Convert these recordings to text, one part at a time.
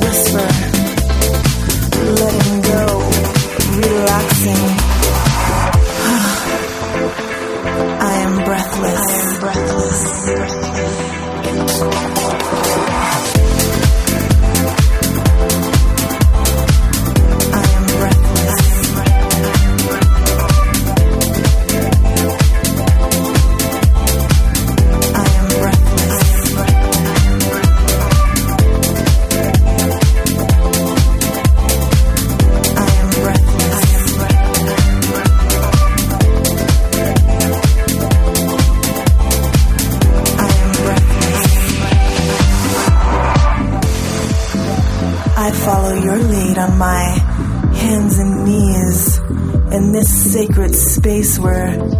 whisper, space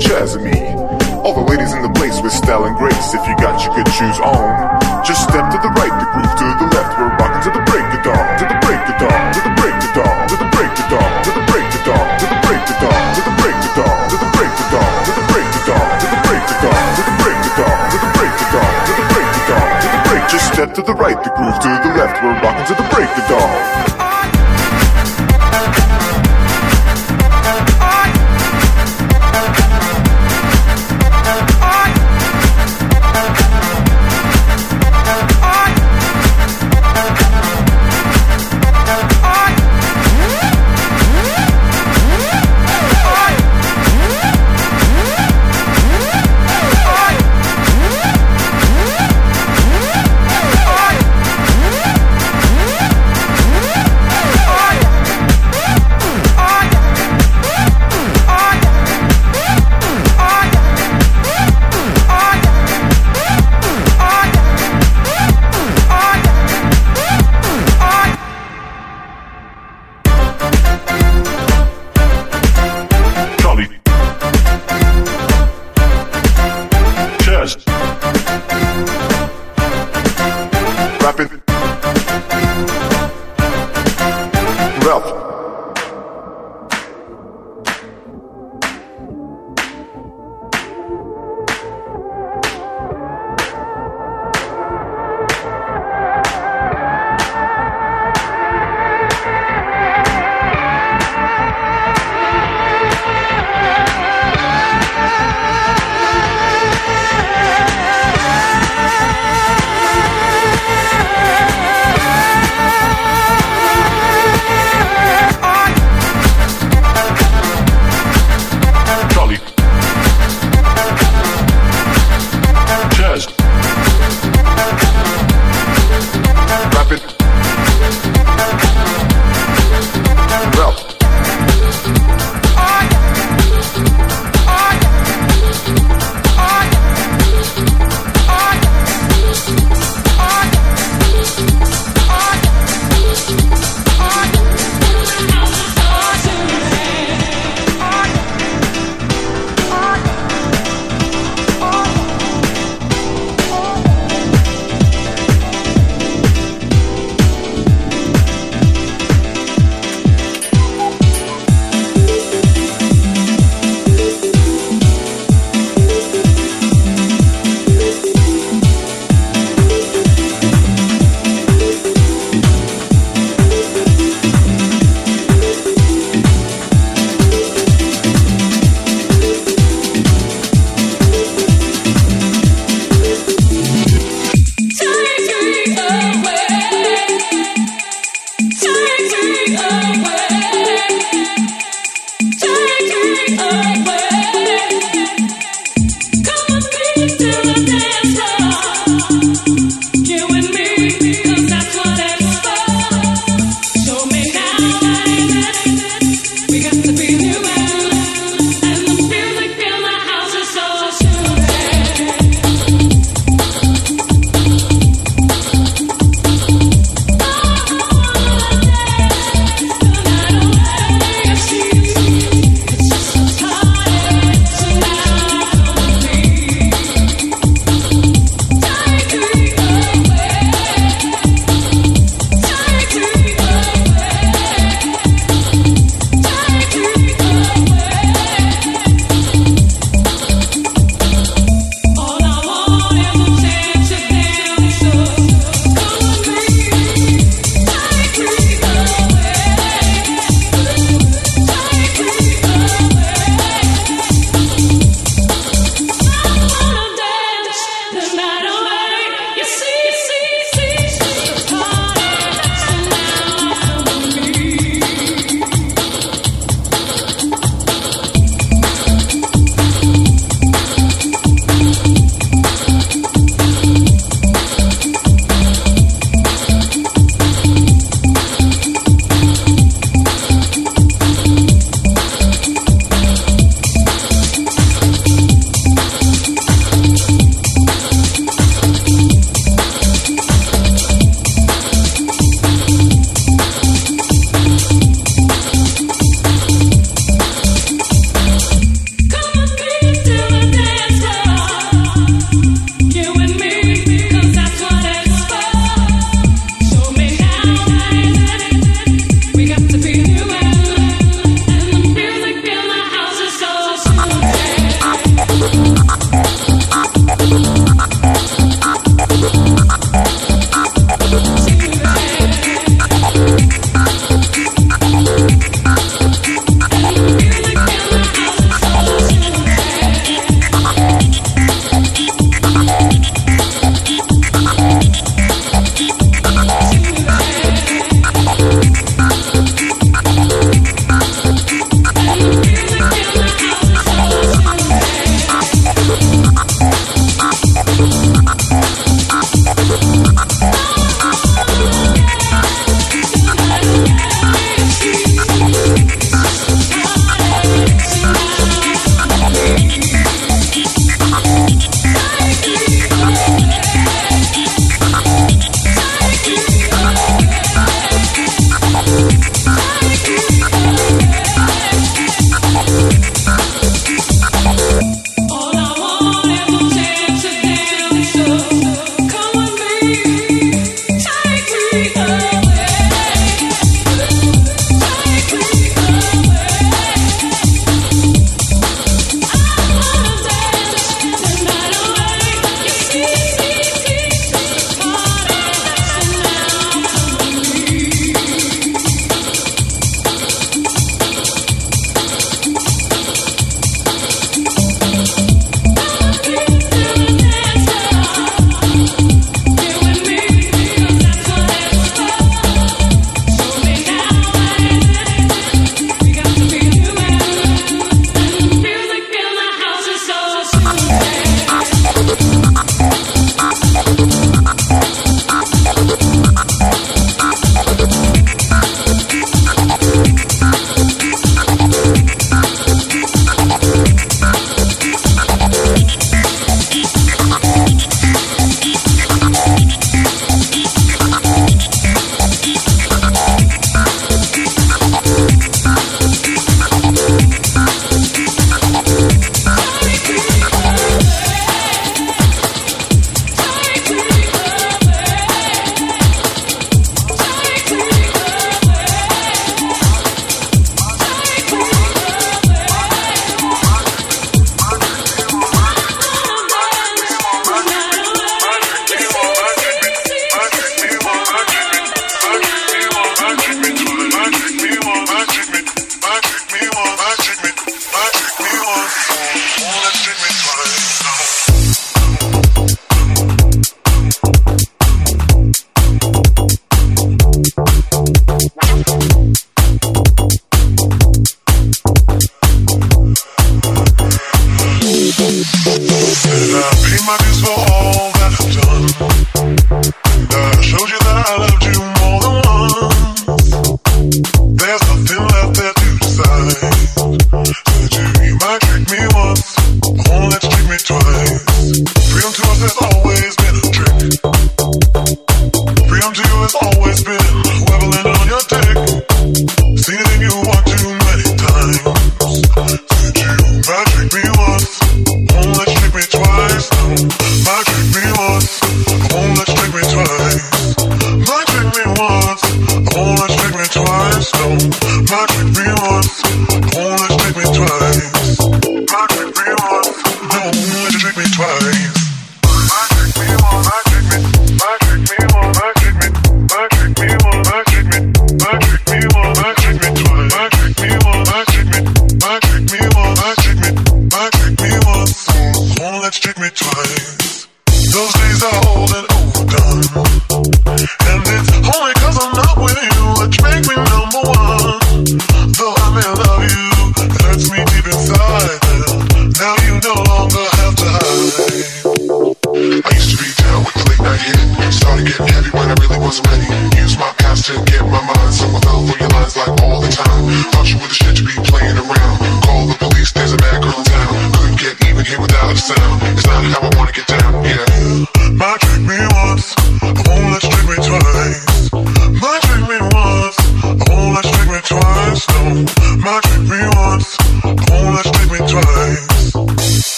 Charlie Chaz and me. All the ladies in the place with style and grace. If you got your good shoes on, just step to the right, the groove to the left. We're rocking to the break of dawn, to the break of dawn, to the break of dawn, to the break of dawn, to the break of dawn, to the break of dawn, to the break of dawn, to the break of dawn, to the break of dawn, to the break of dawn, to the break of dawn, to the break of dawn, to the break of dawn, to the break. Just step to the right, the groove to the left. We're rocking to the break of dawn.